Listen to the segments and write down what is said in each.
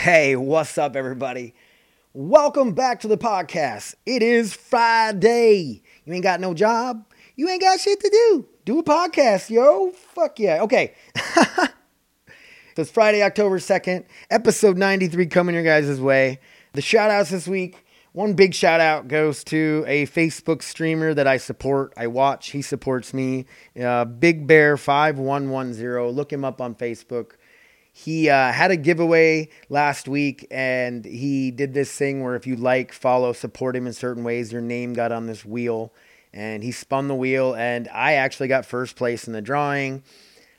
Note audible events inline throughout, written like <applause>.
Hey, what's up, everybody? Welcome back to the podcast. It is Friday. You ain't got no job. You ain't got shit to do. Do a podcast, yo. Fuck yeah. Okay. so <laughs> it's Friday, October 2nd, episode 93 coming your guys' way. The shout outs this week. One big shout out goes to a Facebook streamer that I support. I watch. He supports me. Uh, Big Bear 5110. Look him up on Facebook he uh, had a giveaway last week and he did this thing where if you like follow support him in certain ways your name got on this wheel. And he spun the wheel and i actually got first place in the drawing.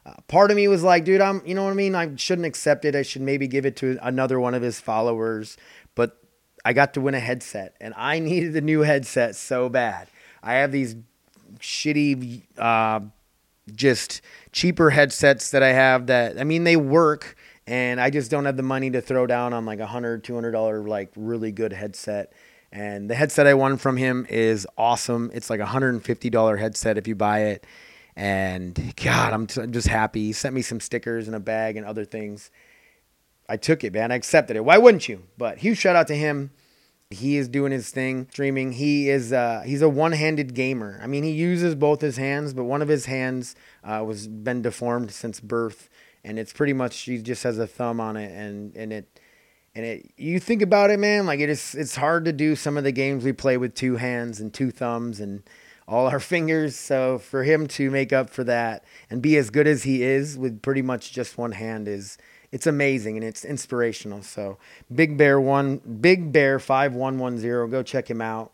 Uh, part of me was like dude i'm you know what i mean? I shouldn't accept it. I should maybe give it to another one of his followers. But i got to win a headset and i <laughs> needed a new headset so bad. I have these shitty uh, just cheaper headsets that I have that I mean they work and I just don't have the money to throw down on like a hundred, two hundred dollar like really good headset. And the headset I won from him is awesome. It's like a hundred and fifty dollar headset if you buy it. And God, I'm, t- I'm just happy. He sent me some stickers and a bag and other things. I took it, man. I accepted it. Why wouldn't you? But huge shout out to him. He is doing his thing, streaming. He is uh, he's a one-handed gamer. I mean, he uses both his hands, but one of his hands uh, was been deformed since birth, and it's pretty much he just has a thumb on it, and and it and it you think about it, man, like it is it's hard to do some of the games we play with two hands and two thumbs and all our <laughs> fingers. So for him to make up for that and be as good as he is with pretty much just one hand is it's amazing and it's inspirational. So Big Bear one, Big Bear five one one zero. Go check him out.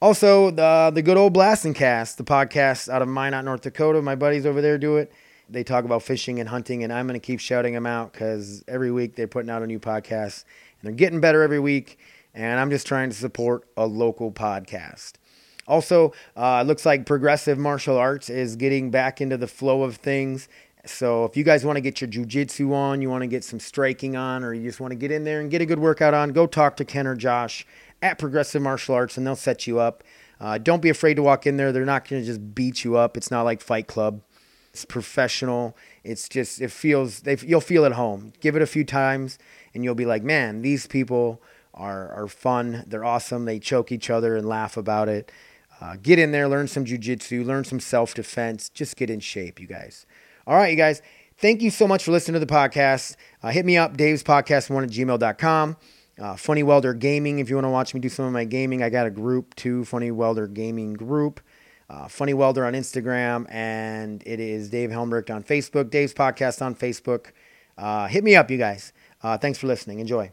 Also, the the good old Blasting Cast, the podcast out of Minot, North Dakota. My buddies over there do it. They talk about fishing and hunting, and I'm going to keep shouting them out because every week they're putting out a new podcast, and they're getting better every week. And I'm just trying to support a local podcast. Also, uh, it looks like progressive martial arts is getting back into the flow of things so if you guys want to get your jujitsu on, you want to get some striking on, or you just want to get in there and get a good workout on, go talk to Ken or Josh at Progressive Martial Arts, and they'll set you up. Uh, don't be afraid to walk in there. They're not going to just beat you up. It's not like Fight Club. It's professional. It's just it feels they you'll feel at home. Give it a few times, and you'll be like, man, these people are are fun. They're awesome. They choke each other and laugh about it. Uh, get in there, learn some jujitsu, learn some self defense. Just get in shape, you guys. All right, you guys. Thank you so much for listening to the podcast. Uh, hit me up, Dave's Podcast One at gmail.com. Uh, Funny Welder Gaming, if you want to watch me do some of my gaming, I got a group too, Funny Welder Gaming Group. Uh, Funny Welder on Instagram, and it is Dave Helmrecht on Facebook, Dave's Podcast on Facebook. Uh, hit me up, you guys. Uh, thanks for listening. Enjoy.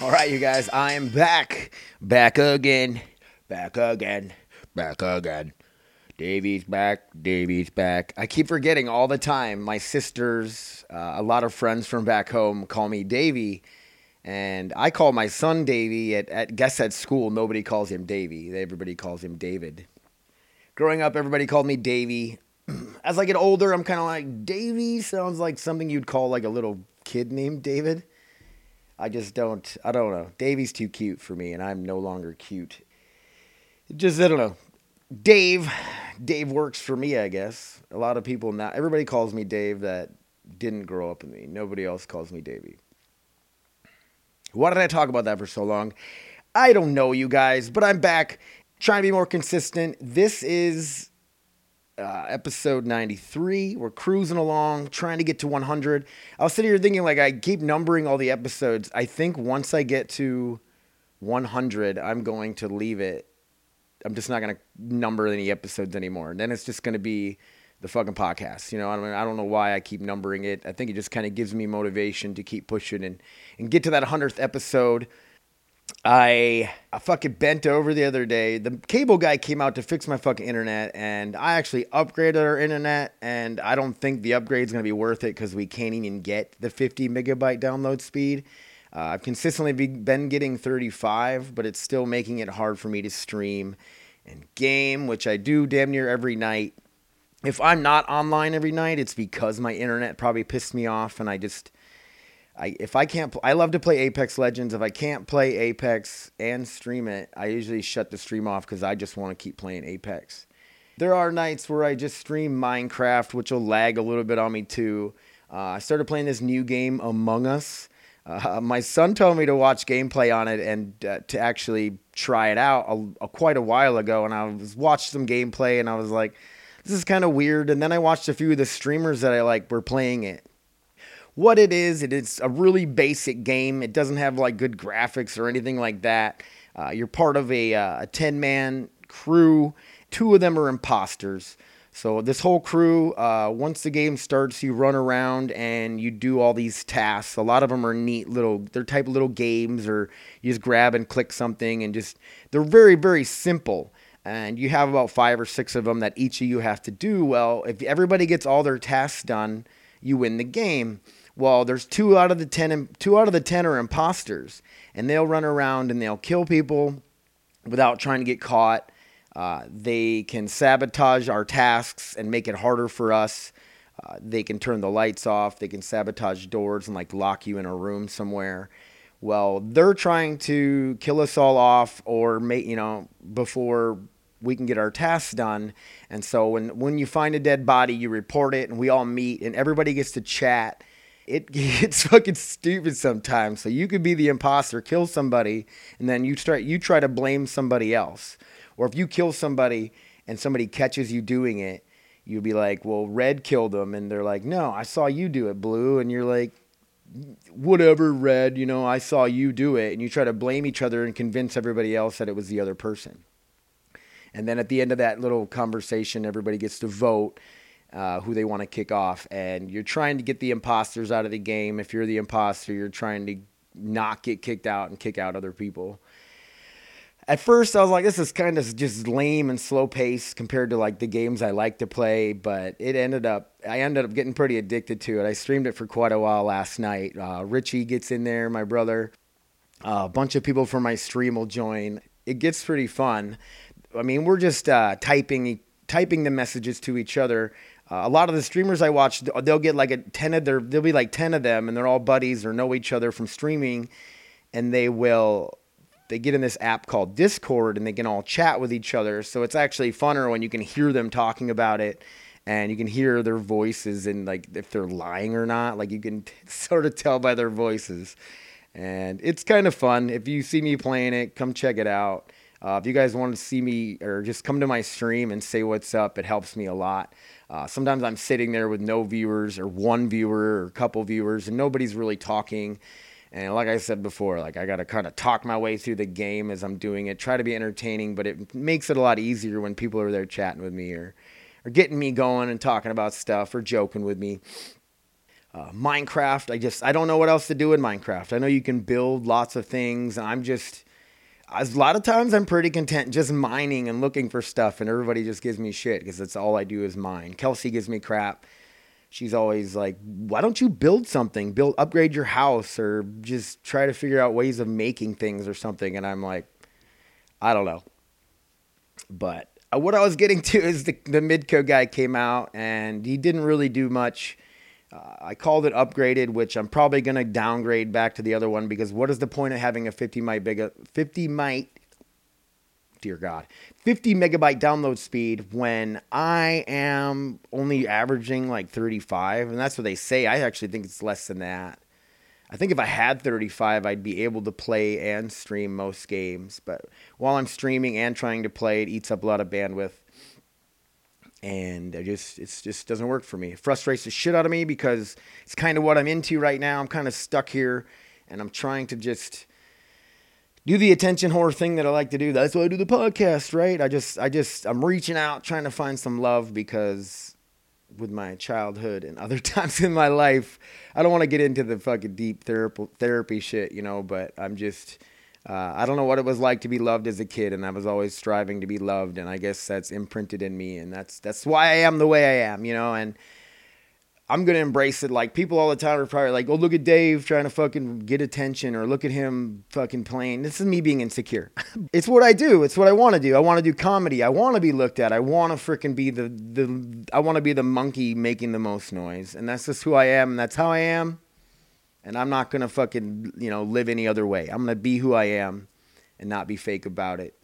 All right, you guys, I am back. Back again. Back again. Back again. Davey's back. Davey's back. I keep forgetting all the time. My sisters, uh, a lot of friends from back home call me Davey. And I call my son Davey. At, at guess at school, nobody calls him Davey. Everybody calls him David. Growing up, everybody called me Davey. <clears throat> As I get older, I'm kind of like Davey sounds like something you'd call like a little kid named David. I just don't. I don't know. Davey's too cute for me, and I'm no longer cute. Just I don't know. Dave, Dave works for me, I guess. A lot of people now. Everybody calls me Dave that didn't grow up with me. Nobody else calls me Davey. Why did I talk about that for so long? I don't know, you guys, but I'm back trying to be more consistent. This is uh, episode 93. We're cruising along, trying to get to 100. I was sitting here thinking, like, I keep numbering all the episodes. I think once I get to 100, I'm going to leave it. I'm just not going to number any episodes anymore. And Then it's just going to be the fucking podcast. You know, I don't, I don't know why I keep numbering it. I think it just kind of gives me motivation to keep pushing and, and get to that 100th episode. I I fucking bent over the other day. The cable guy came out to fix my fucking internet, and I actually upgraded our internet. And I don't think the upgrade's gonna be worth it because we can't even get the 50 megabyte download speed. Uh, I've consistently be, been getting 35, but it's still making it hard for me to stream and game, which I do damn near every night. If I'm not online every night, it's because my internet probably pissed me off, and I just, I if I can't, I love to play Apex Legends. If I can't play Apex and stream it, I usually shut the stream off because I just want to keep playing Apex. There are nights where I just stream Minecraft, which will lag a little bit on me too. Uh, I started playing this new game, Among Us. Uh, <laughs> my son told me to watch gameplay on it and uh, to actually try it out a, a, quite a while ago. And I was watched some gameplay and I was like, this is kind of weird. And then I watched a few of the streamers that I like were playing it. What it is, it is a really basic game. It doesn't have like good graphics or anything like that. Uh, you're part of a, uh, a 10 man crew. Two of them are imposters. So this whole crew, uh, once the game starts, you run around and you do all these tasks. A lot of them are neat little, they're type little games, or you just grab and click something, and just they're very very simple. And you have about five or six of them that each of you have to do. Well, if everybody gets all their tasks done, you win the game. Well, there's two out of the ten, two out of the ten are imposters, and they'll run around and they'll kill people without trying to get caught uh, they can sabotage our tasks and make it harder for us. Uh, they can turn the lights off. They can sabotage doors and like lock you in a room somewhere. Well, they're trying to kill us all off or make, you know, before we can get our tasks done. And so when, when you find a dead body, you report it and we all meet and everybody gets to chat. It <laughs> gets fucking stupid sometimes. So you could be the imposter, kill somebody, and then you start you try to blame somebody else. Or if you kill somebody and somebody catches you doing it, you'd be like, well, red killed them. And they're like, no, I saw you do it, blue. And you're like, whatever, red, you know, I saw you do it. And you try to blame each other and convince everybody else that it was the other person. And then at the end of that little conversation, everybody gets to vote uh, who they want to kick off. And you're trying to get the imposters out of the game. If you're the imposter, you're trying to not get kicked out and kick out other people at first I was like, this is kind of just lame and slow paced compared to like the games I like to play. But it ended up, I ended up getting pretty addicted to it. I streamed it for quite a while last night. Uh, Richie gets in there, my brother. Uh, a bunch of people from my stream will join. It gets pretty fun. I mean, we're just uh, typing typing the messages to each other. Uh, a lot of the streamers I watch, they'll get like a ten of their, there'll be like ten of them, and they're all buddies or know each other from streaming, and they will they get in this app called Discord and they can all chat with each other. So it's actually funner when you can hear them talking about it and you can hear their voices and like if they're lying or not. Like you can <laughs> sort of tell by their voices. And it's kind of fun. If you see me playing it, come check it out. Uh, if you guys want to see me or just come to my stream and say what's up, it helps me a lot. Uh, sometimes I'm sitting there with no viewers or one viewer or a couple viewers and nobody's really talking and like I said before, like I got to kind of talk my way through the game as I'm doing it, try to be entertaining, but it makes it a lot easier when people are there chatting with me or, or getting me going and talking about stuff or joking with me. Uh, Minecraft, I just, I don't know what else to do in Minecraft. I know you can build lots of things. I'm just, a lot of times I'm pretty content just mining and looking for stuff, and everybody just gives me shit because that's all I do is mine. Kelsey gives me crap she's always like, why don't you build something? Build, upgrade your house or just try to figure out ways of making things or something. And I'm like, I don't know. But uh, what I was getting <laughs> to is the, the Midco guy came out and he didn't really do much. Uh, I called it upgraded, which I'm probably going to downgrade back to the other one because what is the point of having a 50 might big 50 might dear God, 50 megabyte download speed when I am only averaging like 35. And that's what they say. I actually think it's less than that. I think if I had 35, I'd be able to play and stream most games. But while I'm streaming and trying to play, it eats up a lot of bandwidth. And I just it just doesn't work for me. It frustrates the shit out of me because it's kind of what I'm into right now. I'm kind of stuck here and I'm trying to just do the attention whore thing that I like to do. That's why I do the podcast, right? I just, I just, I'm reaching out, trying to find some love because with my childhood and other <laughs> times in my life, I don't want to get into the fucking deep therapy, therapy shit, you know, but I'm just, uh, I don't know what it was like to be loved as a kid, and I was always striving to be loved, and I guess that's imprinted in me, and that's that's why I am the way I am, you know, and I'm gonna embrace it. Like people all the time are probably like, "Oh, look at Dave trying to fucking get attention," or "Look at him fucking playing." This is me being insecure. <laughs> it's what I do. It's what I want to do. I want to do comedy. I want to be looked at. I want to freaking be the the. I want to be the monkey making the most noise, and that's just who I am. And that's how I am. And I'm not gonna fucking you know live any other way. I'm gonna be who I am, and not be fake about it.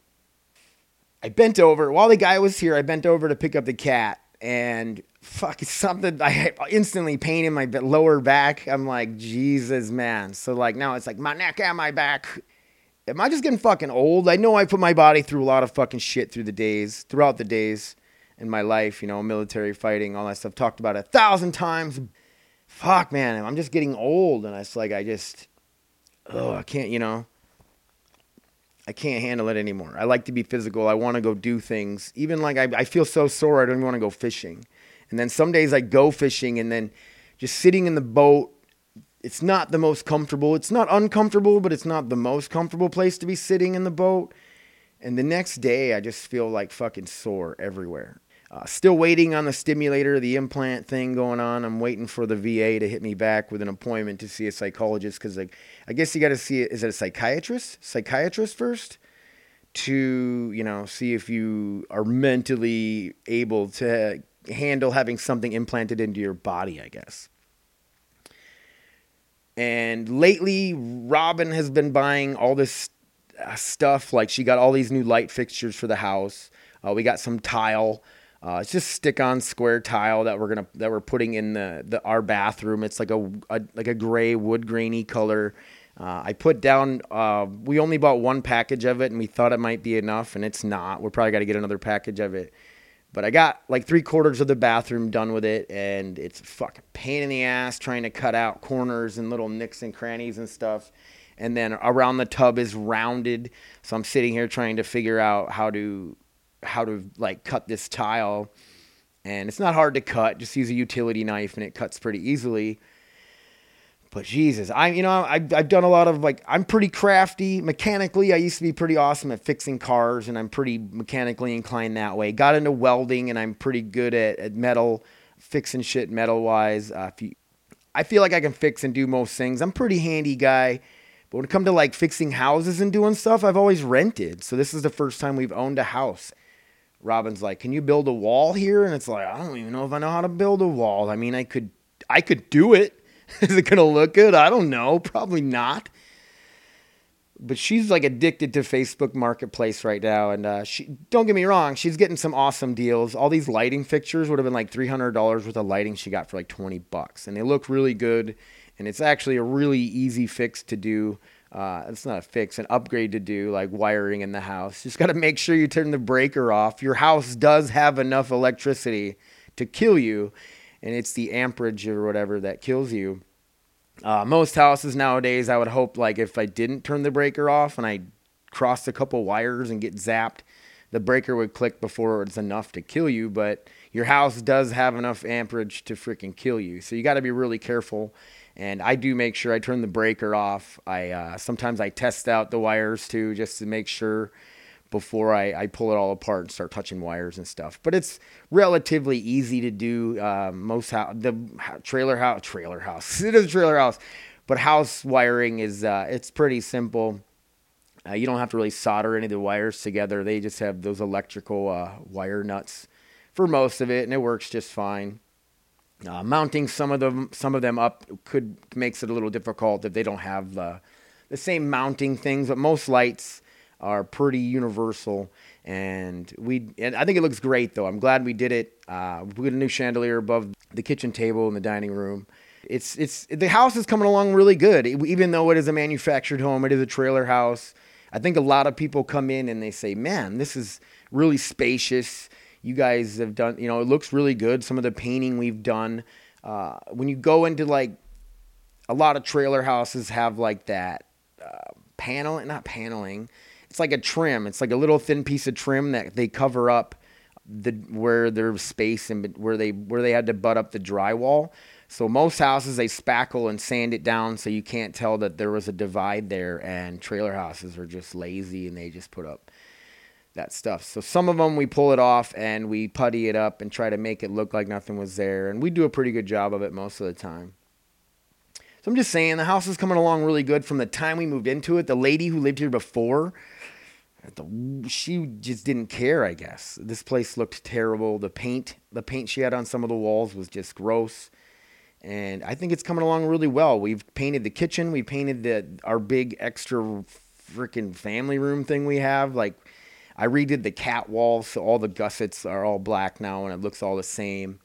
I bent over while the guy was here. I bent over to pick up the cat, and fuck, something I instantly pain in my lower back. I'm like, Jesus, man. So like now it's like my neck and my back. Am I just getting fucking old? I know I put my body through a lot of fucking shit through the days, throughout the days in my life, you know, military fighting, all that stuff. Talked about a thousand times. Fuck, man, I'm just getting old, and it's like I just, oh, I can't, you know. I can't handle it anymore. I like to be physical. I want to go do things. Even like I, I feel so sore, I don't even want to go fishing. And then some days I go fishing and then just sitting in the boat, it's not the most comfortable. It's not uncomfortable, but it's not the most comfortable place to be sitting in the boat. And the next day I just feel like fucking sore everywhere. Uh, still waiting on the stimulator, the implant thing going on. I'm waiting for the VA to hit me back with an appointment to see a psychologist because like, I guess you got to see it. Is it a psychiatrist? Psychiatrist first to you know see if you are mentally able to handle having something implanted into your body, I guess. And lately, Robin has been buying all this uh, stuff. Like she got all these new light fixtures for the house. Uh, we got some tile. Uh, it's just stick-on square tile that we're gonna that we're putting in the, the our bathroom. It's like a, a like a gray wood grainy color. Uh, I put down. Uh, we only bought one package of it, and we thought it might be enough, and it's not. We're probably got to get another package of it. But I got like three quarters of the bathroom done with it, and it's a fucking pain in the ass trying to cut out corners and little nicks and crannies and stuff. And then around the tub is rounded, so I'm sitting here trying to figure out how to how to like cut this tile. And it's not hard to cut; just use a utility knife, and it cuts pretty easily. But Jesus, I you know I've, I've done a lot of like I'm pretty crafty mechanically. I used to be pretty awesome at fixing cars, and I'm pretty mechanically inclined that way. Got into welding, and I'm pretty good at, at metal fixing shit metal wise. Uh, you, I feel like I can fix and do most things. I'm pretty handy guy. But when it comes to like fixing houses and doing stuff, I've always rented. So this is the first time we've owned a house. Robin's like, "Can you build a wall here?" And it's like, "I don't even know if I know how to build a wall. I mean, I could I could do it. <laughs> Is it going to look good? I don't know. Probably not. But she's like addicted to Facebook Marketplace right now, and uh, she don't get me wrong, she's getting some awesome deals. All these lighting fixtures would have been like three hundred dollars worth of lighting she got for like twenty bucks, and they look really good. And it's actually a really easy fix to do. Uh, it's not a fix, an upgrade to do, like wiring in the house. You just got to make sure you turn the breaker off. Your house does have enough electricity to kill you, and it's the amperage or whatever that kills you. Uh, most houses nowadays, I would hope, like if I didn't turn the breaker off and I crossed a couple wires and get zapped, the breaker would click before it's enough to kill you. But your house does have enough amperage to freaking kill you, so you got to be really careful. And I do make sure I turn the breaker off. I uh, sometimes I test out the wires too, just to make sure before I, I pull it all apart and start touching wires and stuff. But it's relatively easy to do. Uh, most house, the trailer house, trailer <laughs> house, it is a trailer house, but house wiring is uh, it's pretty simple. Uh, you don't have to really solder any of the wires together. They just have those electrical uh, wire nuts for most of it, and it works just fine. Uh, mounting some of them, some of them up could makes it a little difficult if they don't have the the same mounting things. But most lights are pretty universal. And we, and I think it looks great though. I'm glad we did it. Uh, we put a new chandelier above the kitchen table in the dining room. It's it's the house is coming along really good. It, even though it is a manufactured home, it is a trailer house. I think a lot of people come in and they say, "Man, this is really spacious." You guys have done, you know, it looks really good. Some of the painting we've done. Uh, when you go into like a lot of trailer houses have like that uh, panel, not paneling it's like a trim. It's like a little thin piece of trim that they cover up the where there's space and where they where they had to butt up the drywall. So most houses they spackle and sand it down so you can't tell that there was a divide there. And trailer houses are just lazy and they just put up that stuff. So some of them we pull it off and we putty it up and try to make it look like nothing was there, and we do a pretty good job of it most of the time. So I'm just saying the house is coming along really good from the time we moved into it. The lady who lived here before, the, she just didn't care, I guess. This place looked terrible. The paint, the paint she had on some of the walls was just gross. And I think it's coming along really well. We've painted the kitchen, we painted the our big extra freaking family room thing we have. Like I redid the cat walls, so all the gussets are all black now and it looks all the same.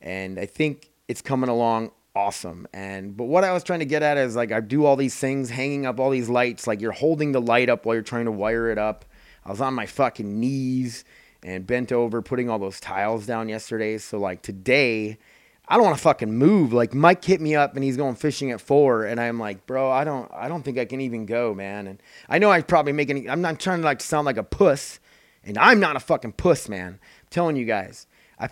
And I think it's coming along awesome. And but what I was trying to get at is like I do all these things, hanging up all these lights, like you're holding the light up while you're trying to wire it up. I was on my fucking knees and bent over putting all those tiles down yesterday. So like today, I don't want to fucking move. Like Mike hit me up and he's going fishing at four, and I'm like, bro, I don't, I don't think I can even go, man. And I know I probably making, I'm not trying to like sound like a puss, and I'm not a fucking puss, man. I'm telling you guys, I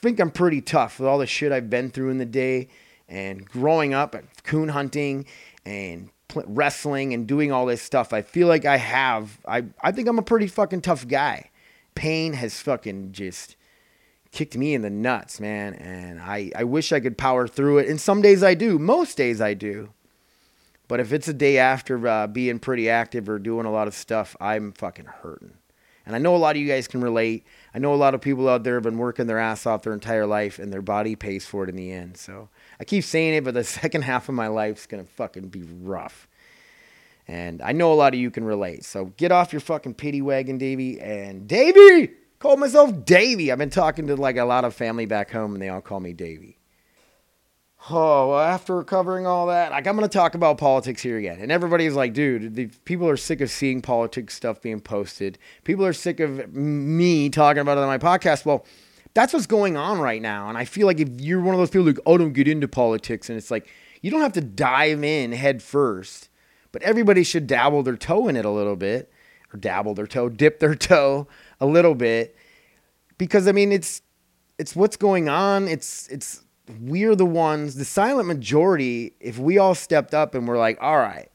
think I'm pretty tough with all the shit I've been through in the day and growing up at coon hunting and pl- wrestling and doing all this stuff. I feel like I have, I, I think I'm a pretty fucking tough guy. Pain has fucking just kicked me in the nuts, man. And I, I wish I could power through it. And some days I do. Most days I do. But if it's a day after uh, being pretty active or doing a lot of stuff, I'm fucking hurting. And I know a lot of you guys can relate. I know a lot of people out there have been working their ass off their entire life and their body pays for it in the end. So I keep saying it, but the <laughs> second half of my life's going to fucking be rough. And I know a lot of you can relate. So get off your fucking pity wagon, Davey. And Davey! Call myself Davy. I've been talking to like a lot of family back home and they all call me Davy. Oh, well, after covering all that, like I'm going to talk about politics here again. And everybody's like, dude, the people are sick of seeing politics stuff being posted. People are sick of me talking about it on my podcast. Well, that's what's going on right now. And I feel like if you're one of those people like, oh, don't get into politics, and it's like, you don't have to dive in head first, but everybody should dabble their toe in it a little bit, or dabble their toe, dip their <laughs> toe a little bit. Because I mean, it's it's what's going on. It's it's we're the ones, the silent majority, if we all stepped up and we're like, all right,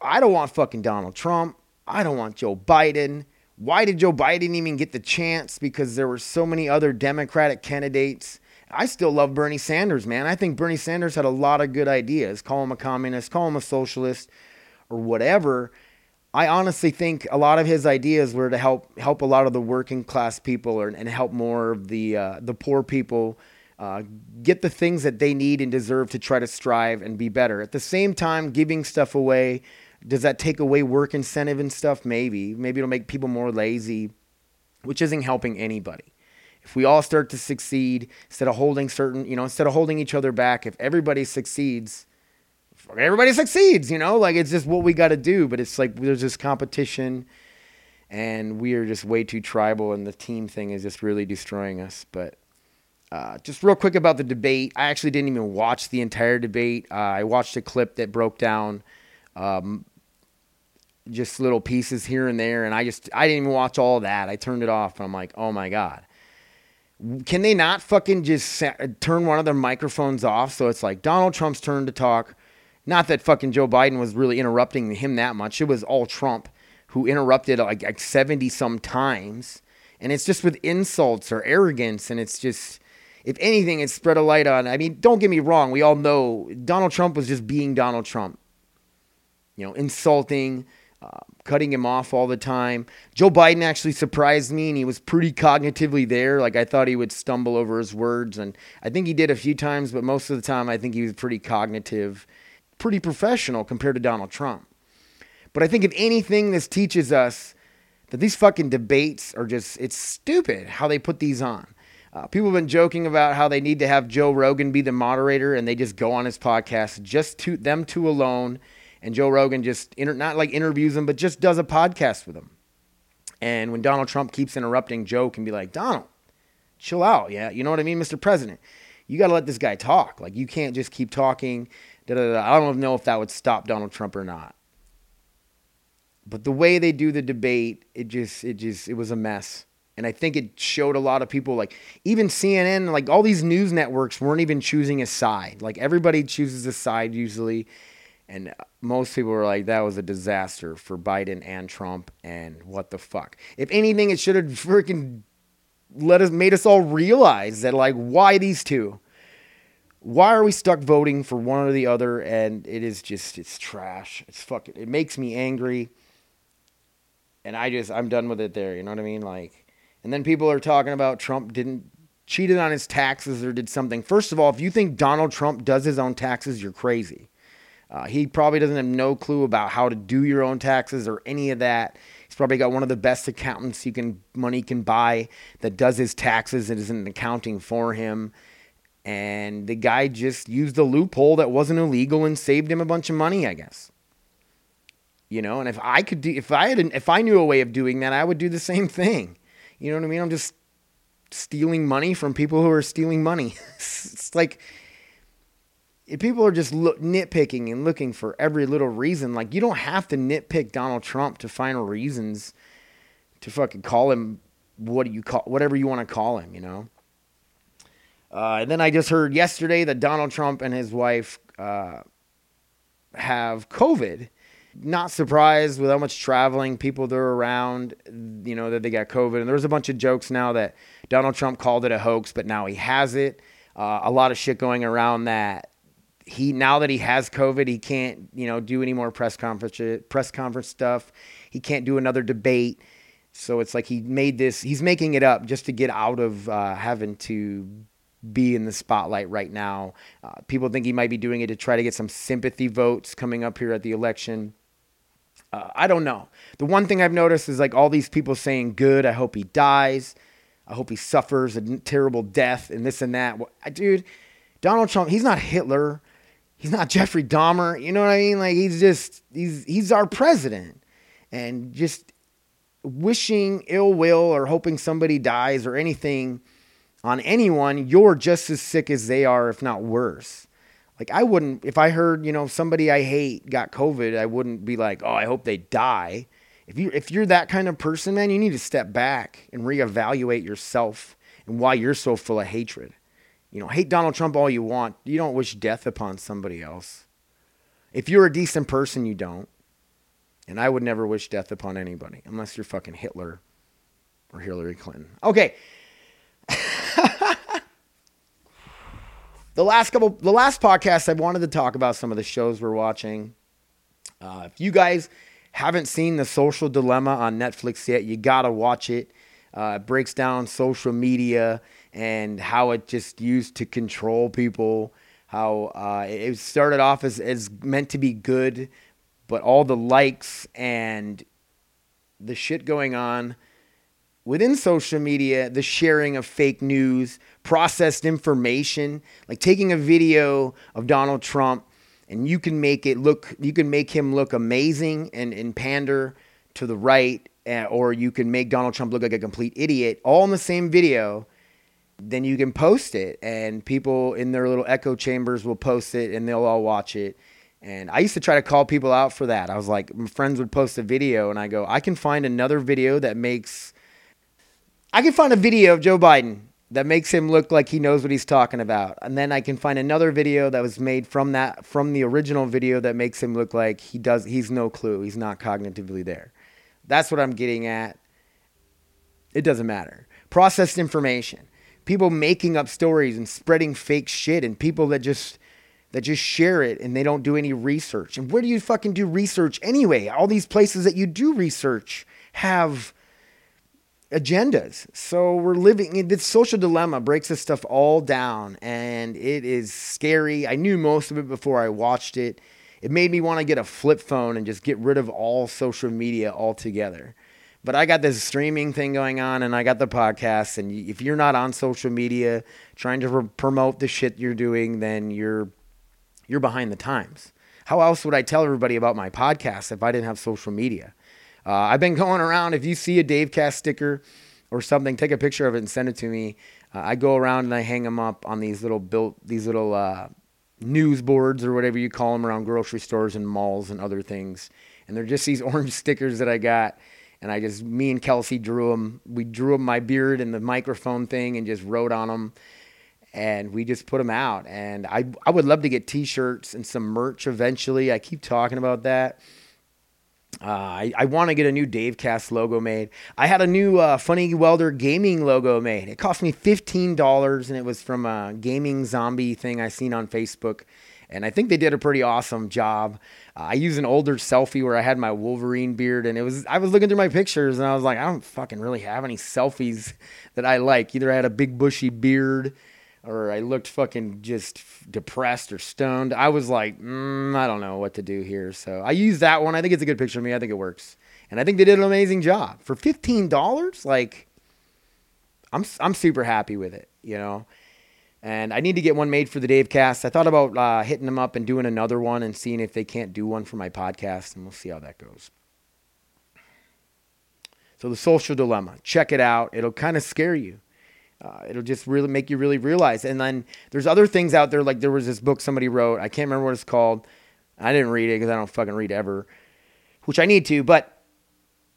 I don't want fucking Donald Trump. I don't want Joe Biden. Why did Joe Biden even get the chance? Because there were so many other Democratic candidates. I still love Bernie Sanders, man. I think Bernie Sanders had a lot of good ideas. Call him a communist, call him a socialist, or whatever. I honestly think a lot of his ideas were to help help a lot of the working class people, or, and help more of the uh, the poor people uh, get the things that they need and deserve to try to strive and be better. At the same time, giving stuff away, does that take away work incentive and stuff? Maybe. Maybe it'll make people more lazy, which isn't helping anybody. If we all start to succeed, instead of holding certain, you know, instead of holding each other back, if everybody succeeds, everybody succeeds, you know, like it's just what we got to do. But it's like there's this competition and we are just way too tribal and the team thing is just really destroying us. But uh, just real quick about the debate. I actually didn't even watch the entire debate. Uh, I watched a clip that broke down um, just little pieces here and there, and I just I didn't even watch all that. I turned it off, and I'm like, oh my god, can they not fucking just turn one of their microphones off so it's like Donald Trump's turn to talk? Not that fucking Joe Biden was really interrupting him that much. It was all Trump who interrupted like, like 70 some times. And it's just with insults or arrogance. And it's just, if anything, it spread a light on. I mean, don't get me wrong. We all know Donald Trump was just being Donald Trump. You know, insulting, uh, cutting him off all the time. Joe Biden actually surprised me, and he was pretty cognitively there. Like I thought he would stumble over his words, and I think he did a few times, but most of the time, I think he was pretty cognitive, pretty professional compared to Donald Trump. But I think if anything, this teaches us that these fucking debates are just, it's stupid how they put these on. Uh, people have been joking about how they need to have Joe Rogan be the moderator and they just go on his podcast, just to them two alone. And Joe Rogan just, inter- not like interviews them, but just does a podcast with them. And when Donald Trump keeps interrupting, Joe can be like, Donald, chill out. Yeah. You know what I mean, Mr. President? You got to let this guy talk. Like, you can't just keep talking. I don't know if that would stop Donald Trump or not. But the way they do the debate, it just, it just, it was a mess. And I think it showed a lot of people, like even CNN, like all these news networks weren't even choosing a side. Like everybody chooses a side usually. And most people were like, that was a disaster for Biden and Trump. And what the fuck? If anything, it should have freaking let us made us all realize that like why these two why are we stuck voting for one or the other? And it is just it's trash. It's fucking it makes me angry. And i just i'm done with it there you know what i mean? Like and then people are talking about trump didn't cheated on his taxes or did something. First of all if you think donald trump does his own taxes you're crazy. Uh, he probably doesn't have no clue about how to do your own taxes or any of that. He's probably got one of the best accountants you can money can buy that does his taxes and isn't accounting for him. And the guy just used a loophole that wasn't illegal and saved him a bunch of money, I guess. You know, and if I could do, if I had, an, if I knew a way of doing that, I would do the same thing. You know what I mean? I'm just stealing money from people who are stealing money. <laughs> it's like if people are just look, nitpicking and looking for every little reason, like you don't have to nitpick Donald Trump to find reasons to fucking call him what do you call whatever you want to call him, you know. Uh, and then I just heard yesterday that Donald Trump and his wife uh, have COVID. Not surprised with how much traveling people they're around, you know, that they got COVID. And there's a bunch of jokes now that Donald Trump called it a hoax, but now he has it. Uh, a lot of shit going around that he now that he has COVID, he can't you know do any more press conference press conference stuff. He can't do another debate. So it's like he made this. He's making it up just to get out of uh, having to be in the spotlight right now. Uh, people think he might be doing it to try to get some sympathy votes coming up here at the election. Uh, I don't know. The one thing I've noticed is like all these people saying, "Good, I hope he dies. I hope he suffers a terrible death," and this and that. Well, dude, Donald Trump, he's not Hitler he's not Jeffrey Dahmer. You know what I mean? Like he's just he's he's our president, and just wishing ill will or hoping somebody dies or anything on anyone, you're just as sick as they are, if not worse. Like I wouldn't if I heard you know somebody I hate got COVID, I wouldn't be like, oh, I hope they die. If you if you're that kind of person, man, you need to step back and reevaluate yourself and why you're so full of hatred. You know, hate Donald Trump all you want. You don't wish death upon somebody else. If you're a decent person, you don't. And I would never wish death upon anybody unless you're fucking Hitler or Hillary Clinton. Okay. <laughs> <laughs> the last couple the last podcast I wanted to talk about some of the shows we're watching. Uh, if you guys haven't seen the social dilemma on Netflix yet, you gotta watch it. Uh, it breaks down social media and how it just used to control people. How uh, it started off as, as meant to be good, but all the likes and the shit going on within social media, the sharing of fake news, processed information, like taking a video of Donald Trump and you can make it look, you can make him look amazing and, and pander to the right, eh, or you can make Donald Trump look like a complete idiot, all in the same video then you can post it and people in their little echo chambers will post it and they'll all watch it. And i used to try to call people out for that. I was like my friends would post a video and i go i can find another video that makes i can find a video of joe biden that makes him look like he knows what he's talking about. And then i can find another video that was made from that from the original video that makes him look like he does he's no clue. He's not cognitively there. That's what i'm getting at. It doesn't matter. Processed information. People making up stories and spreading fake shit and people that just that just share it and they don't do any research. And where do you fucking do research anyway? All these places that you do research have agendas. So we're living this social dilemma breaks this stuff all down and it is scary. I knew most of it before I watched it. It made me want to get a flip phone and just get rid of all social media altogether. But I got this streaming thing going on and I got the podcast. And if you're not on social media trying to re- promote the shit you're doing, then you're you're behind the times. How else would I tell everybody about my podcast if I didn't have social media? Uh, I've been going around. If you see a Dave Cast sticker or something, take a picture of it and send it to me. Uh, I go around and I hang them up on these little built these little uh, news boards or whatever you call them around grocery stores and malls and other things. And they're just <laughs> these orange stickers that I got and I just me and Kelsey drew them. We drew them my beard and the microphone thing and just wrote on them. and we just put them out. And I I would love to get T-shirts and some merch eventually. I keep talking about that. Uh, I, I want to get a new Davecast logo made. I had a new uh, Funny Welder gaming logo made. It cost me fifteen dollars, and it was from a gaming zombie thing I seen on Facebook. And I think they did a pretty awesome job. Uh, I used an older selfie where I had my Wolverine beard, and it was I was looking through my pictures, and I was like, I don't fucking really have any selfies that I like. Either I had a big bushy beard, or I looked fucking just depressed or stoned. I was like, mm, I don't know what to do here. So I used that one. I think it's a good picture of me. I think it works, and I think they did an amazing job for fifteen dollars. Like, I'm I'm super happy with it. You know. And I need to get one made for the Dave Cast. I thought about uh, hitting them up and doing another one and seeing if they can't do one for my podcast, and we'll see how that goes. So, the social dilemma, check it out. It'll kind of scare you. Uh, it'll just really make you really realize. And then there's other things out there. Like there was this book somebody wrote. I can't remember what it's called. I didn't read it because I don't fucking read ever, which I need to. But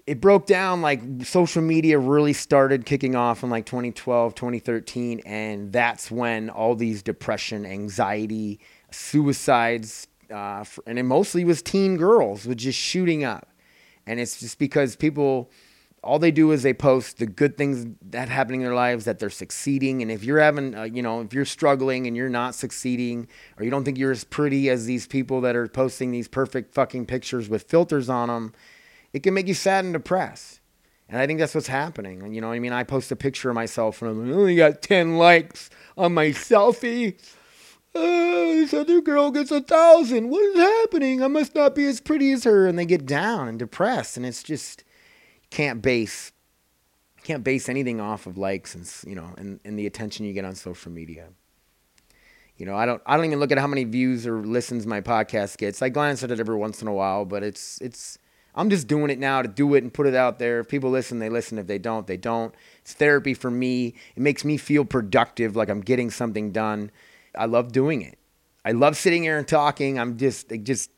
it broke down like social media really started kicking off in like 2012, 2013. And that's when all these depression, anxiety, suicides, uh, and it mostly was teen girls, was just shooting up. And it's just because people all they do is they post the good things that happening in their lives that they're succeeding. And if you're having uh, you know if you're struggling and you're not succeeding or you don't think you're as pretty as these people that are posting these perfect fucking pictures with filters on them it can make you sad and depressed. And i think that's what's happening. You know i mean? I post a picture of myself and i only got 10 likes on my selfie? Oh, this other girl gets a thousand. What is happening? I must not be as pretty as her. And they get down and depressed. And it's just can't base can't base anything off of likes and you know and, and the attention you get on social media. You know, I don't I don't even look at how many views or listens my podcast gets. I glance at it every once in a while, but it's it's I'm just doing it now to do it and put it out there. If people listen, they listen. If they don't, they don't. It's therapy for me. It makes me feel productive, like I'm getting something done. I love doing it. I love sitting here and talking. I'm just it just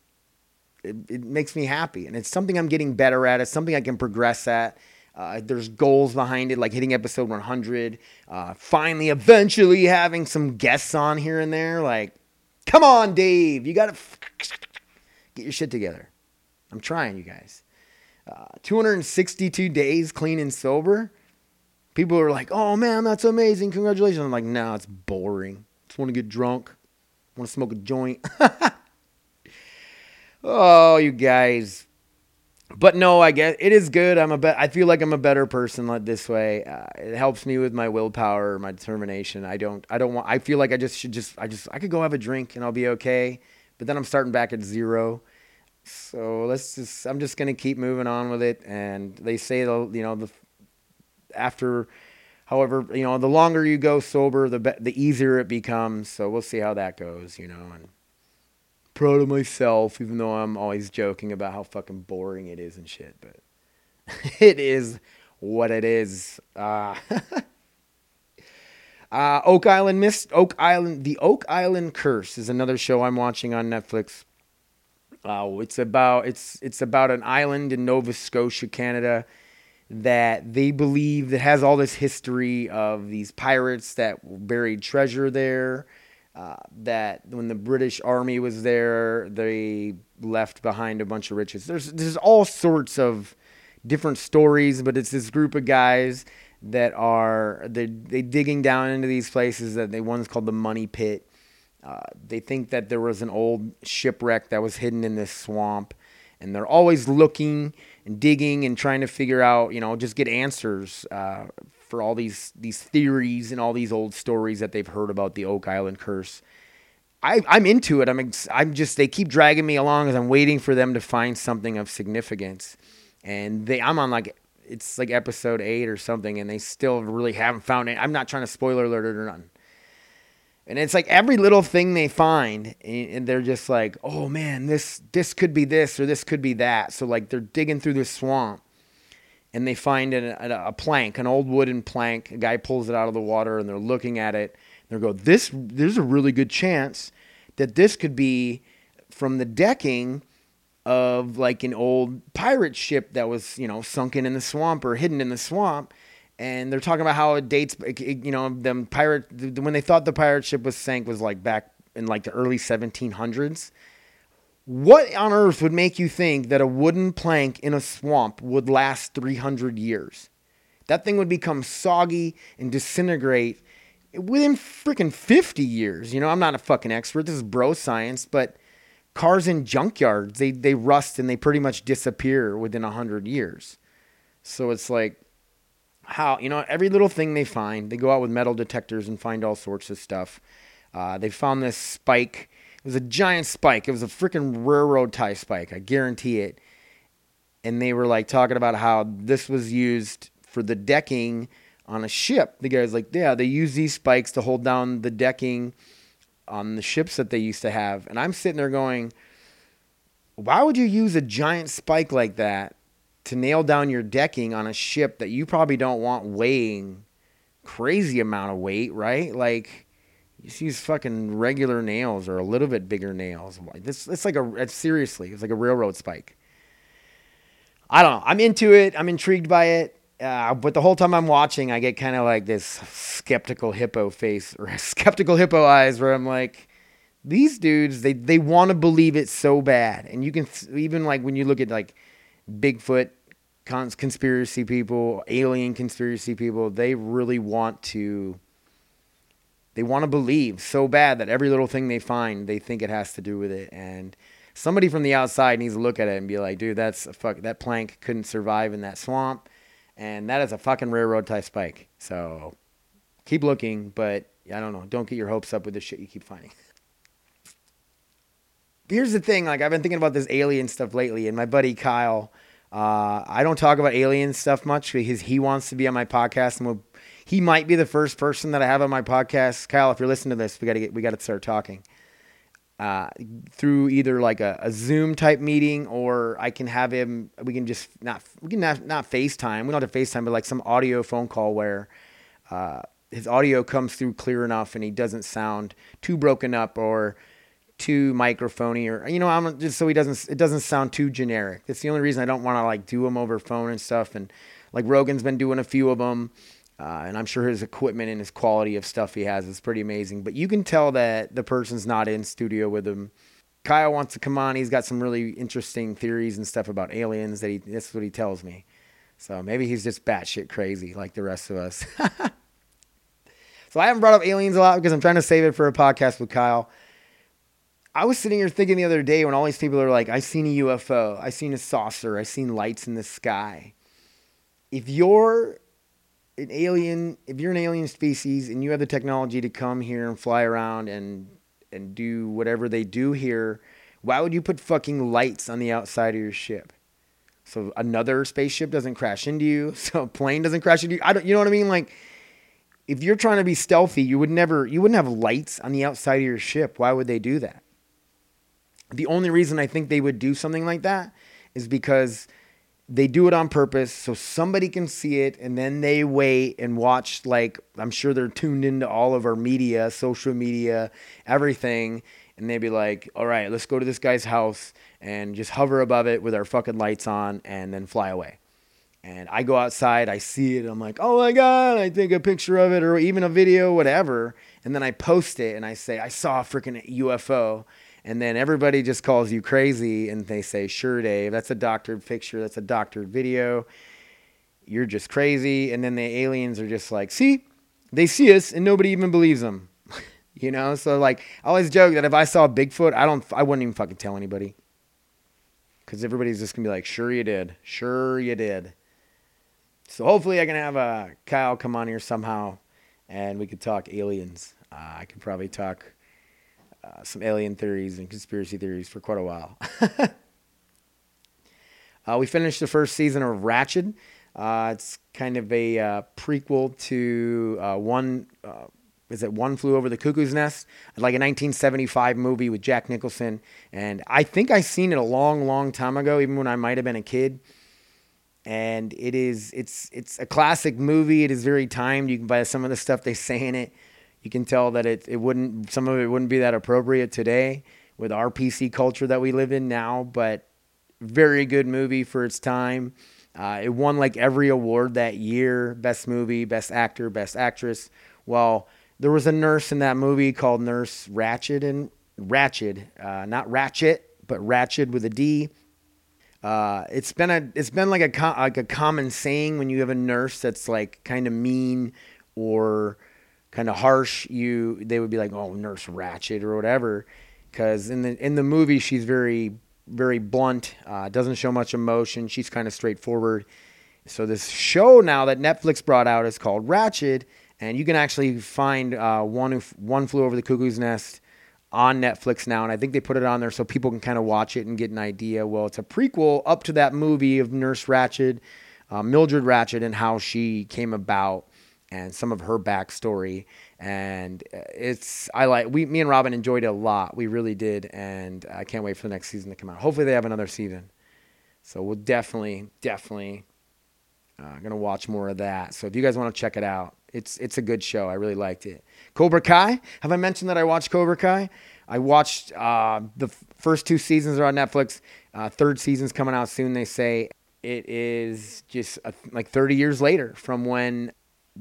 it, it makes me happy, and it's something I'm getting better at. It's something I can progress at. Uh, there's goals behind it, like hitting episode 100. Uh, finally, eventually having some guests on here and there. Like, come on, Dave, you got to f- get your shit together. I'm trying, you guys. Uh, 262 days clean and sober. People are like, oh man, that's amazing. Congratulations. I'm like, no, it's boring. Just want to get drunk. Want to smoke a joint. <laughs> Oh, you guys. But no, I guess it is good. I'm a be- I feel like I'm a better person this way. Uh, it helps me with my willpower, my determination. I don't I don't want I feel like I just should just I just I could go have a drink and I'll be okay. But then I'm starting back at zero. So let's just I'm just going to keep moving on with it and they say the you know the after however, you know, the longer you go sober, the be- the easier it becomes. So we'll see how that goes, you know, and proud of myself, even though I'm always joking about how fucking boring it is and shit. But <laughs> it is what it is. Uh, <laughs> uh, Oak Island Mist, Oak Island, The Oak Island Curse is another show I'm watching on Netflix. Uh, it's about it's it's about an island in Nova Scotia, Canada, that they believe that has all this history of these pirates that buried treasure there uh, that when the British Army was there, they left behind a bunch of riches. There's there's all sorts of different stories, but it's this group of guys that are they they digging down into these places that they one's called the Money Pit. Uh, they think that there was an old shipwreck that was hidden in this swamp, and they're always looking and digging and trying to figure out, you know, just get answers uh, for all these these theories and all these old stories that they've heard about the Oak Island curse. I, I'm into it. I'm I'm just they keep dragging me along as I'm waiting for them to find something of significance, and they I'm on like it's like episode eight or something, and they still really haven't found it. I'm not trying to spoiler alert it or nothing. And it's like every little thing they find, and they're just like, "Oh man, this this could be this or this could be that." So like they're digging through the swamp, and they find a, a, plank, an old wooden plank. A guy pulls it out of the water, and they're looking at it. They go, "This, there's a really good chance that this could be from the decking of like an old pirate ship that was, you know, sunken in the swamp or hidden in the swamp." and they're talking about how it dates. You know, them pirate when they thought the pirate ship was sank was like back in like the early 1700s. What on earth would make you think that a wooden plank in a swamp would last 300 years? That thing would become soggy and disintegrate within freaking 50 years. You know, I'm not a fucking expert. This is bro science, but cars in junkyards, they, they rust and they pretty much disappear within 100 years. So it's like, how, you know, every little thing they find, they go out with metal detectors and find all sorts of stuff. Uh, they found this spike. It was a giant spike. It was a freaking railroad tie spike. I guarantee it. And they were like talking about how this was used for the decking on a ship. The guy's like, yeah, they use these spikes to hold down the decking on the ships that they used to have. And I'm sitting there going, why would you use a giant spike like that to nail down your decking on a ship that you probably don't want weighing crazy amount of weight, right? Like you these fucking regular nails or a little bit bigger nails. This it's like a it's seriously, it's like a railroad spike. I don't know. I'm into it. I'm intrigued by it. Uh, but the whole time I'm watching, I get kind of like this skeptical hippo face or <laughs> skeptical hippo eyes where I'm like, these dudes, they, they want to believe it so bad. And you can, even like when you look at like Bigfoot cons- conspiracy people, alien conspiracy people, they really want to, they want to believe so bad that every little thing they find, they think it has to do with it. And somebody from the outside needs to look at it and be like, dude, that's a fuck, that plank couldn't survive in that swamp and that is a fucking railroad tie spike. So keep looking, but I don't know. Don't get your hopes up with the shit you keep finding. Here's the thing, like I've been thinking about this alien stuff lately, and my buddy Kyle, uh, I don't talk about alien stuff much because he wants to be on my podcast, and we'll, he might be the first person that I have on my podcast. Kyle, if you're listening to this, we gotta get we gotta start talking. Uh, through either like a, a, Zoom type meeting or I can have him. We can just not we can not not FaceTime. We don't have to FaceTime, but like some audio phone call where uh, his audio comes through clear enough and he doesn't sound too broken up or too microphony or you know I'm just so he doesn't it doesn't sound too generic. That's the only reason I don't want to like do them over phone and stuff. And like Rogan's been doing a few of them. Uh, and I'm sure his equipment and his quality of stuff he has is pretty amazing. But you can tell that the person's not in studio with him. Kyle wants to come on. He's got some really interesting theories and stuff about aliens that he. That's what he tells me. So maybe he's just batshit crazy like the rest of us. <laughs> so I haven't brought up aliens a lot because I'm trying to save it for a podcast with Kyle. I was sitting here thinking the other day when all these people are like, "I seen a UFO. I seen a saucer. I seen lights in the sky." If you're an alien, if you're an alien species and you have the technology to come here and fly around and and do whatever they do here, why would you put fucking lights on the outside of your ship? So another spaceship doesn't crash into you, <laughs> so a plane doesn't crash into you. I don't, you know what I mean? Like, if you're trying to be stealthy, you would never, you wouldn't have lights on the outside of your ship. Why would they do that? The only reason I think they would do something like that is because they do it on purpose so somebody can see it and then they wait and watch like i'm sure they're tuned into all of our media social media everything and they'd be like all right let's go to this guy's house and just hover above it with our fucking lights on and then fly away. And i go outside i see it i'm like oh my god i take a picture of it or even a video whatever. And then i post it and i say i saw a freaking ufo and then everybody just calls you crazy and they say, Sure, Dave, that's a doctored picture, that's a doctored video. You're just crazy. And then the aliens are just like, See, they see us and nobody even believes them. <laughs> you know? So, like, I always joke that if I saw Bigfoot, I don't, I wouldn't even fucking tell anybody. Because everybody's just going to be like, Sure, you did. Sure, you did. So, hopefully, I can have uh, Kyle come on here somehow and we could talk aliens. Uh, I could probably talk uh, some alien theories and conspiracy theories for quite a while. <laughs> uh, we finished the first season of Ratched. Uh, it's kind of a uh, prequel to uh, one. is it One Flew Over the Cuckoo's Nest? Like a 1975 movie with Jack Nicholson, and I think I seen it a long, long time ago, even when I might have been a kid and it is it's it's a classic movie. It is very timed. You can buy some of the stuff they say in it. You can tell that it, it wouldn't, some of it wouldn't be that appropriate today with our PC culture that we live in now, but very good movie for its time. Uh, it won like every award that year best movie, best actor, best actress. Well, there was a nurse in that movie called Nurse Ratched and Ratched, uh, not Ratchet, but Ratched with a D. Uh, it's been a it's been like a like a common saying when you have a nurse that's like kind of mean or kind of harsh. You they would be like, oh, Nurse Ratched or whatever, because in the in the movie she's very very blunt, uh, doesn't show much emotion. She's kind of straightforward. So this show now that Netflix brought out is called Ratched, and you can actually find uh, one one flew over the cuckoo's nest on Netflix now, and I think they put it on there so people can kind of watch it and get an idea. Well, it's a prequel up to that movie of Nurse Ratched, uh, Mildred Ratched, and how she came about and some of her backstory. And uh, it's I like we me and Robin enjoyed it a lot. We really did, and I can't wait for the next season to come out. Hopefully, they have another season. So we'll definitely, definitely uh, gonna watch more of that. So if you guys want to check it out, it's it's a good show. I really liked it. Cobra Kai. Have I mentioned that I watched Cobra Kai? I watched uh, the f- first two seasons are on Netflix. Uh, third season's coming out soon. They say it is just a, like 30 years later from when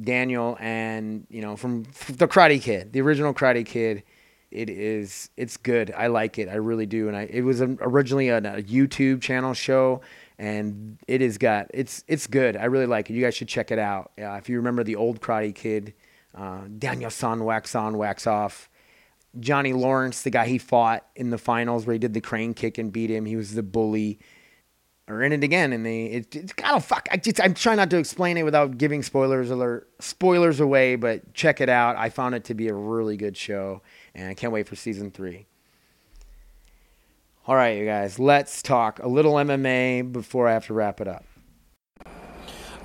Daniel and you know from the Karate Kid, the original Karate Kid. It is it's good. I like it. I really do. And I it was originally a, a YouTube channel show and it has got it's it's good. I really like it. You guys should check it out. Uh, if you remember the old Karate Kid, uh, Daniel San wax on, wax off. Johnny Lawrence, the guy he fought in the finals where he did the crane kick and beat him. He was the bully. Are in it again, and they it, it's kind of oh, fuck. I just I'm trying not to explain it without giving spoilers alert spoilers away, but check it out. I found it to be a really good show, and I can't wait for season three. All right, you guys, let's talk a little MMA before I have to wrap it up.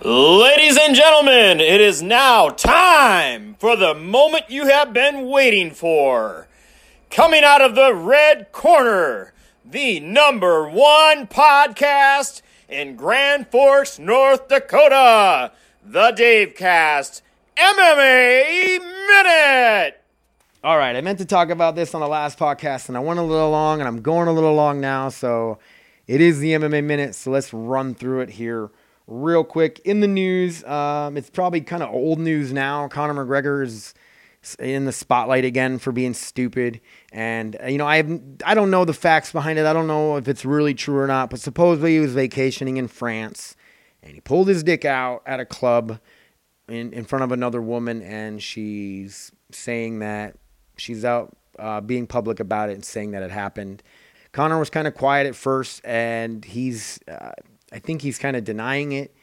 Ladies and gentlemen, it is now time for the moment you have been waiting for. Coming out of the red corner, the number one podcast in Grand Forks, North Dakota, the Dave Cast MMA Minute. All right, I meant to talk about this on the last podcast, and I went a little long, and I'm going a little long now. So it is the MMA minute. So let's run through it here real quick. In the news, um, it's probably kind of old news now. Conor McGregor is in the spotlight again for being stupid, and uh, you know I I don't know the facts behind it. I don't know if it's really true or not. But supposedly he was vacationing in France, and he pulled his dick out at a club in in front of another woman, and she's saying that she's out uh, being public about it and saying that it happened. Conor was kind of quiet at first, and he's, uh, I think he's kind of denying it.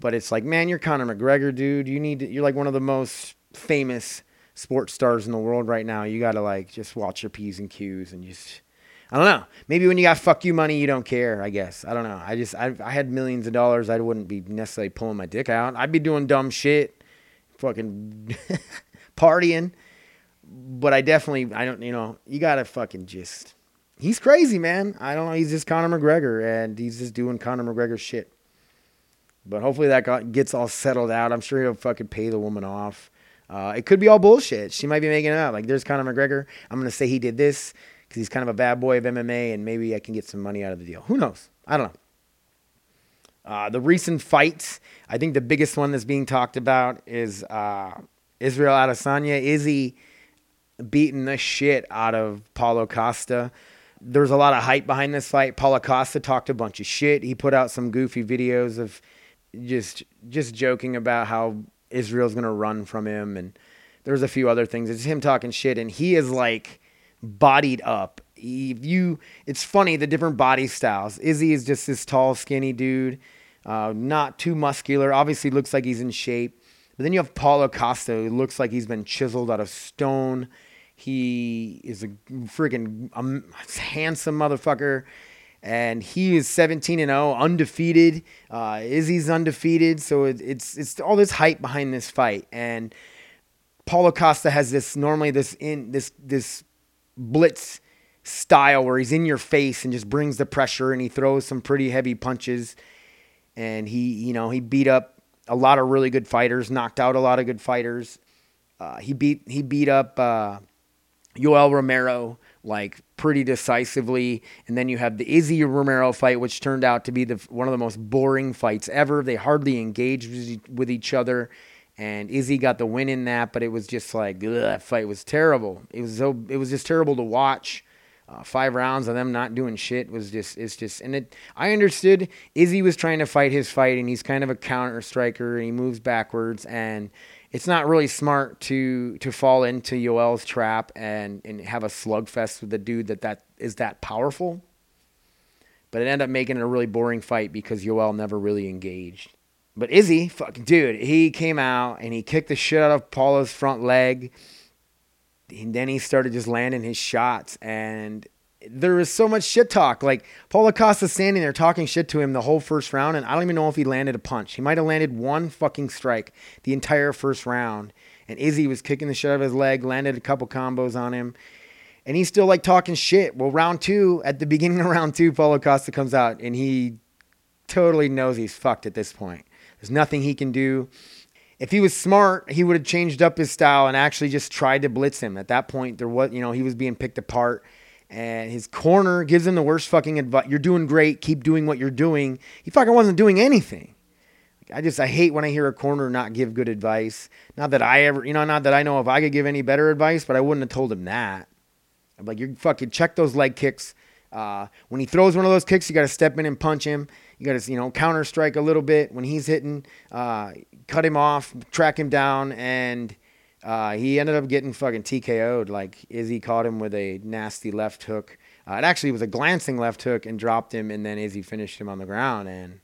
But it's like, man, you're Conor McGregor, dude. You need, to, you're like one of the most famous sports stars in the world right now. You got to like just watch your p's and q's and just, I don't know. Maybe when you got fuck you money, you don't care. I guess I don't know. I just, I, I had millions of dollars. I wouldn't be necessarily pulling my dick out. I'd be doing dumb shit, fucking <laughs> partying but I definitely I don't you know you gotta fucking just he's crazy man I don't know he's just Conor McGregor and he's just doing Conor McGregor shit but hopefully that got, gets all settled out I'm sure he'll fucking pay the woman off uh, it could be all bullshit. She might be making it up. Like there's Conor McGregor. I'm gonna say he did this because he's kind of a bad boy of MMA and maybe I can get some money out of the deal. Who knows? I don't know. Uh, the recent fights I think the biggest one that's being talked about is uh, Israel Adesanya. Izzy beating the shit out of Paulo Costa. There's a lot of hype behind this fight. Paulo Costa talked a bunch of shit. He put out some goofy videos of just just joking about how Israel's gonna run from him, and there's a few other things. It's him talking shit, and he is like bodied up. If you, it's funny the different body styles. Izzy is just this tall, skinny dude, uh, not too muscular. Obviously, looks like he's in shape. But then you have Paulo Costa, who looks like he's been chiseled out of stone. He is a freaking um, handsome motherfucker. And he is 17 and 0, undefeated. Uh, Izzy's undefeated. So it, it's it's all this hype behind this fight. And Paulo Costa has this normally this in this this blitz style where he's in your face and just brings the pressure and he throws some pretty heavy punches. And he, you know, he beat up a lot of really good fighters, knocked out a lot of good fighters. Uh, he beat he beat up uh, Yoel Romero like pretty decisively. And then you have the Izzy Romero fight, which turned out to be the one of the most boring fights ever. They hardly engaged with each other, and Izzy got the win in that. But it was just like ugh, that fight was terrible. It was so it was just terrible to watch. Uh, five rounds of them not doing shit was just it's just and it I understood Izzy was trying to fight his fight and he's kind of a counter striker and he moves backwards and it's not really smart to to fall into Yoel's trap and and have a slugfest with the dude that that is that powerful. But it ended up making it a really boring fight because Yoel never really engaged. But Izzy, fucking dude, he came out and he kicked the shit out of Paulo's front leg. And then he started just landing his shots and there was so much shit talk. Like Paulo Costa standing there talking shit to him the whole first round, and I don't even know if he landed a punch. He might have landed one fucking strike the entire first round. And Izzy was kicking the shit out of his leg, landed a couple combos on him, and he's still like talking shit. Well, round two, at the beginning of round two, Paulo Costa comes out and he totally knows he's fucked at this point. There's nothing he can do. If he was smart, he would have changed up his style and actually just tried to blitz him. At that point, there was, you know, he was being picked apart and his corner gives him the worst fucking advice. You're doing great. Keep doing what you're doing. He fucking wasn't doing anything. I just I hate when I hear a corner not give good advice. Not that I ever, you know, not that I know if I could give any better advice, but I wouldn't have told him that. I'm like, you fucking check those leg kicks. Uh, when he throws one of those kicks, you got to step in and punch him. You got to, you know, counter strike a little bit when he's hitting. Uh, cut him off, track him down, and uh, he ended up getting fucking TKO'd. Like Izzy caught him with a nasty left hook. Uh, it actually was a glancing left hook and dropped him, and then Izzy finished him on the ground. And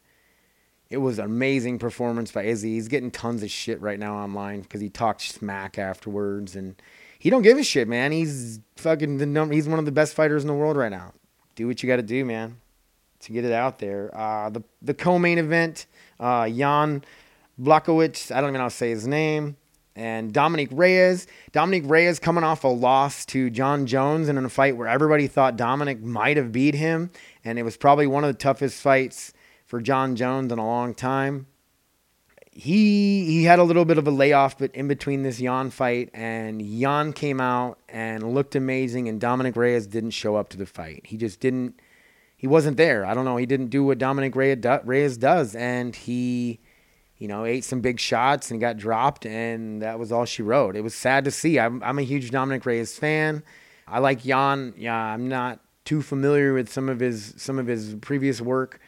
it was an amazing performance by Izzy. He's getting tons of shit right now online because he talked smack afterwards, and he don't give a shit, man. He's fucking the number. He's one of the best fighters in the world right now. Do what you got to do, man, to get it out there. Uh, the the co-main event, uh, Jan Blachowicz. I don't even know how to say his name and Dominick Reyes. Dominick Reyes coming off a loss to Jon Jones in a fight where everybody thought Dominick might have beat him, and it was probably one of the toughest fights for Jon Jones in a long time. He he had a little bit of a layoff, but in between this Jan fight, and Jan came out and looked amazing, and Dominick Reyes didn't show up to the fight. He just didn't. He wasn't there. I don't know. He didn't do what Dominick Reyes does, and he you know, ate some big shots and got dropped, and that was all she wrote. It was sad to see. I'm, I'm a huge Dominick Reyes fan. I like Jan. Yeah, I'm not too familiar with some of his some of his previous work,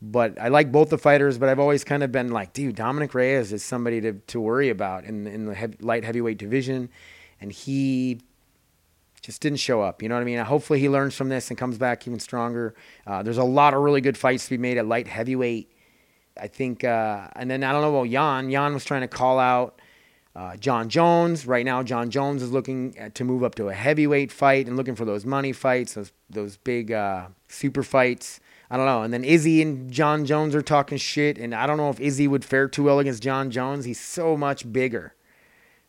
but I like both the fighters. But I've always kind of been like, dude, Dominick Reyes is somebody to, to worry about in in the heavy, light heavyweight division, and he just didn't show up. You know what I mean? Hopefully he learns from this and comes back even stronger. Uh, there's a lot of really good fights to be made at light heavyweight. I think, uh, and then I don't know about Jan. Jan was trying to call out uh, Jon Jones. Right now, Jon Jones is looking at, to move up to a heavyweight fight and looking for those money fights, those those big uh, super fights. I don't know. And then Izzy and Jon Jones are talking shit, and I don't know if Izzy would fare too well against Jon Jones. He's so much bigger.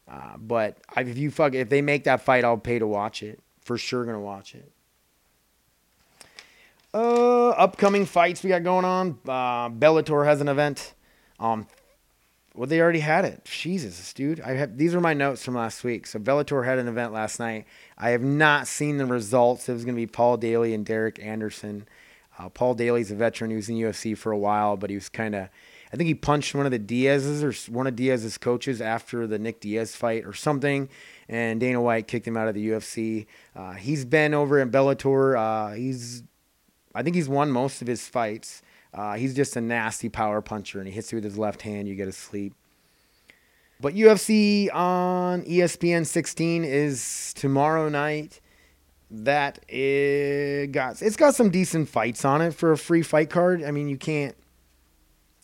Uh, but if you fuck, if they make that fight, I'll pay to watch it. For sure, gonna watch it. Uh, upcoming fights we got going on. Uh, Bellator has an event. Um, well, they already had it. Jesus, dude. I have these are my notes from last week. So Bellator had an event last night. I have not seen the results. It was going to be Paul Daly and Derek Anderson. Uh, Paul Daly's a veteran He was in UFC for a while, but he was kind of, I think he punched one of the Diaz's or one of Diaz's coaches after the Nick Diaz fight or something, and Dana White kicked him out of the UFC. Uh, he's been over in Bellator. Uh, he's I think he's won most of his fights. Uh, he's just a nasty power puncher, and he hits you with his left hand. You get to sleep. But UFC on ESPN 16 is tomorrow night. That it got it's got some decent fights on it for a free fight card. I mean, you can't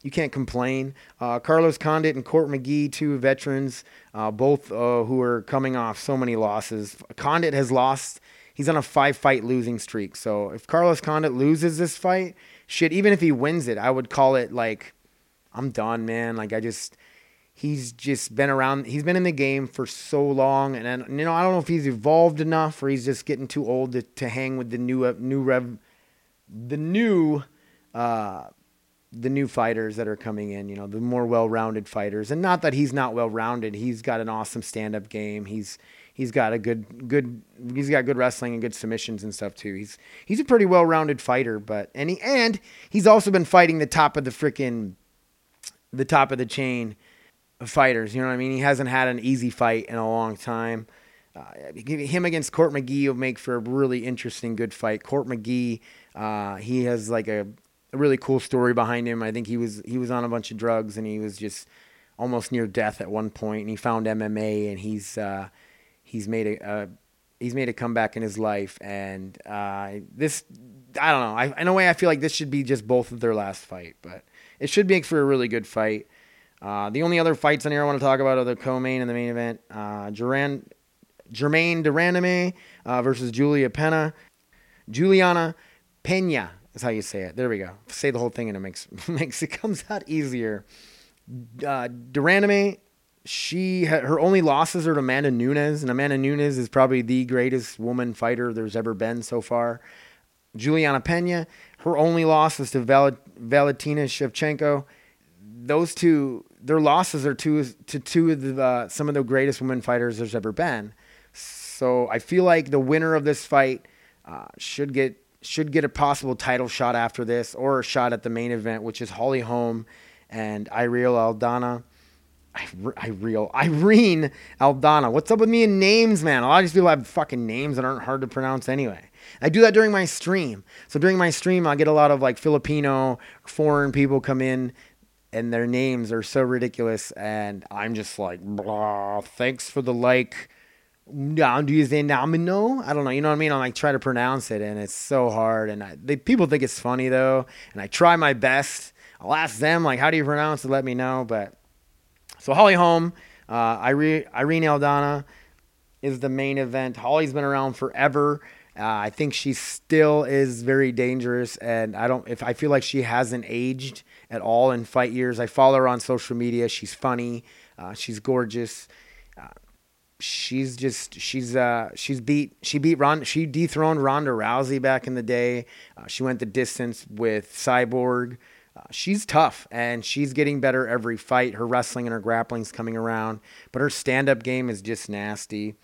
you can't complain. Uh, Carlos Condit and Court McGee, two veterans, uh, both uh, who are coming off so many losses. Condit has lost he's on a five fight losing streak. So if Carlos Condit loses this fight, shit, even if he wins it, I would call it like, I'm done, man. Like I just, he's just been around. He's been in the game for so long, and, and you know I don't know if he's evolved enough or he's just getting too old to, to hang with the new uh, new rev, the new. Uh, the new fighters that are coming in, you know, the more well-rounded fighters. And not that he's not well-rounded. He's got an awesome stand-up game. He's he's got a good good he's got good wrestling and good submissions and stuff too. He's he's a pretty well rounded fighter, but and he and he's also been fighting the top of the freaking the top of the chain of fighters. You know what I mean? He hasn't had an easy fight in a long time. Uh, him against Court McGee will make for a really interesting, good fight. Court McGee, uh, he has like a, a, really cool story behind him. I think he was he was on a bunch of drugs and he was just almost near death at one point, and he found MMA and he's uh, he's made a, he's made a comeback in his life. And uh, this, I don't know. I, in a way, I feel like this should be just both of their last fight, but it should make for a really good fight. Uh, the only other fights on here I want to talk about are the co-main and the main event. Uh, Duran, Germaine de Randamie uh, versus Julia Pena. Juliana Pena is how you say it. There we go. Say the whole thing and it makes <laughs> makes it comes out easier. Uh, de Randamie, she had, her only losses are to Amanda Nunes, and Amanda Nunes is probably the greatest woman fighter there's ever been so far. Juliana Pena, her only loss was to Val- Valentina Shevchenko. Those two, their losses are to to two of the uh, some of the greatest women fighters there's ever been. So I feel like the winner of this fight uh, should get should get a possible title shot after this, or a shot at the main event, which is Holly Holm and Irene Aldana. Irene, Irene Aldana. What's up with me and names, man? A lot of these people have fucking names that aren't hard to pronounce anyway. I do that during my stream. So during my stream, I get a lot of like Filipino, foreign people come in and their names are so ridiculous. And I'm just like, blah, thanks for the like? I don't know. You know what I mean? I'm like try to pronounce it, and it's so hard. And I, they, people think it's funny though, and I try my best. I'll ask them like, how do you pronounce it? Let me know. But so Holly Holm, uh, Irene, Irene Aldana is the main event. Holly's been around forever. Uh, I think she still is very dangerous, and I don't. If I feel like she hasn't aged at all in fight years, I follow her on social media. She's funny. Uh, she's gorgeous. Uh, she's just she's uh she's beat she beat Ron she dethroned Ronda Rousey back in the day. Uh, she went the distance with Cyborg. Uh, she's tough and she's getting better every fight. Her wrestling and her grappling's coming around, but her stand-up game is just nasty.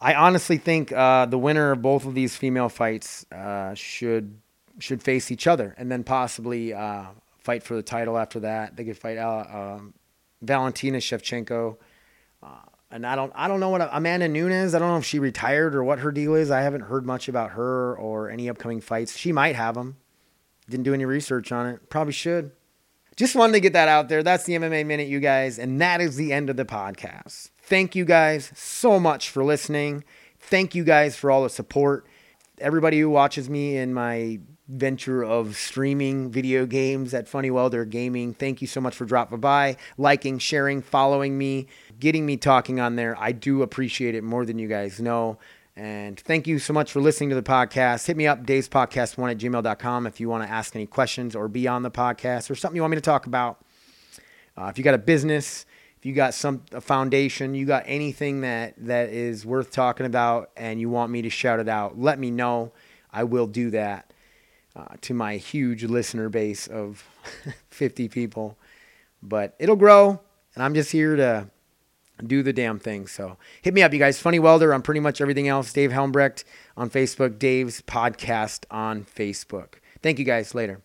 I honestly think uh, the winner of both of these female fights uh, should should face each other and then possibly uh, fight for the title after that. They could fight uh, um, Valentina Shevchenko and I don't I don't know what Amanda Nunes. I don't know if she retired or what her deal is. I haven't heard much about her or any upcoming fights. She might have them. Didn't do any research on it. Probably should. Just wanted to get that out there. That's the MMA minute, you guys, and that is the end of the podcast. Thank you guys so much for listening. Thank you guys for all the support. Everybody who watches me in my venture of streaming video games at Funny Welder Gaming. Thank you so much for dropping by, liking, sharing, following me, getting me talking on there. I do appreciate it more than you guys know. And thank you so much for listening to the podcast. Hit me up, davespodcast1 at gmail.com if you want to ask any questions or be on the podcast or something you want me to talk about. Uh, if you got a business, if you got some a foundation, you got anything that that is worth talking about and you want me to shout it out, let me know. I will do that uh, to my huge listener base of <laughs> 50 people. But it'll grow, and I'm just here to do the damn thing. So hit me up, you guys. Funny Welder on pretty much everything else. Dave Helmbrecht on Facebook. Dave's podcast on Facebook. Thank you guys. Later.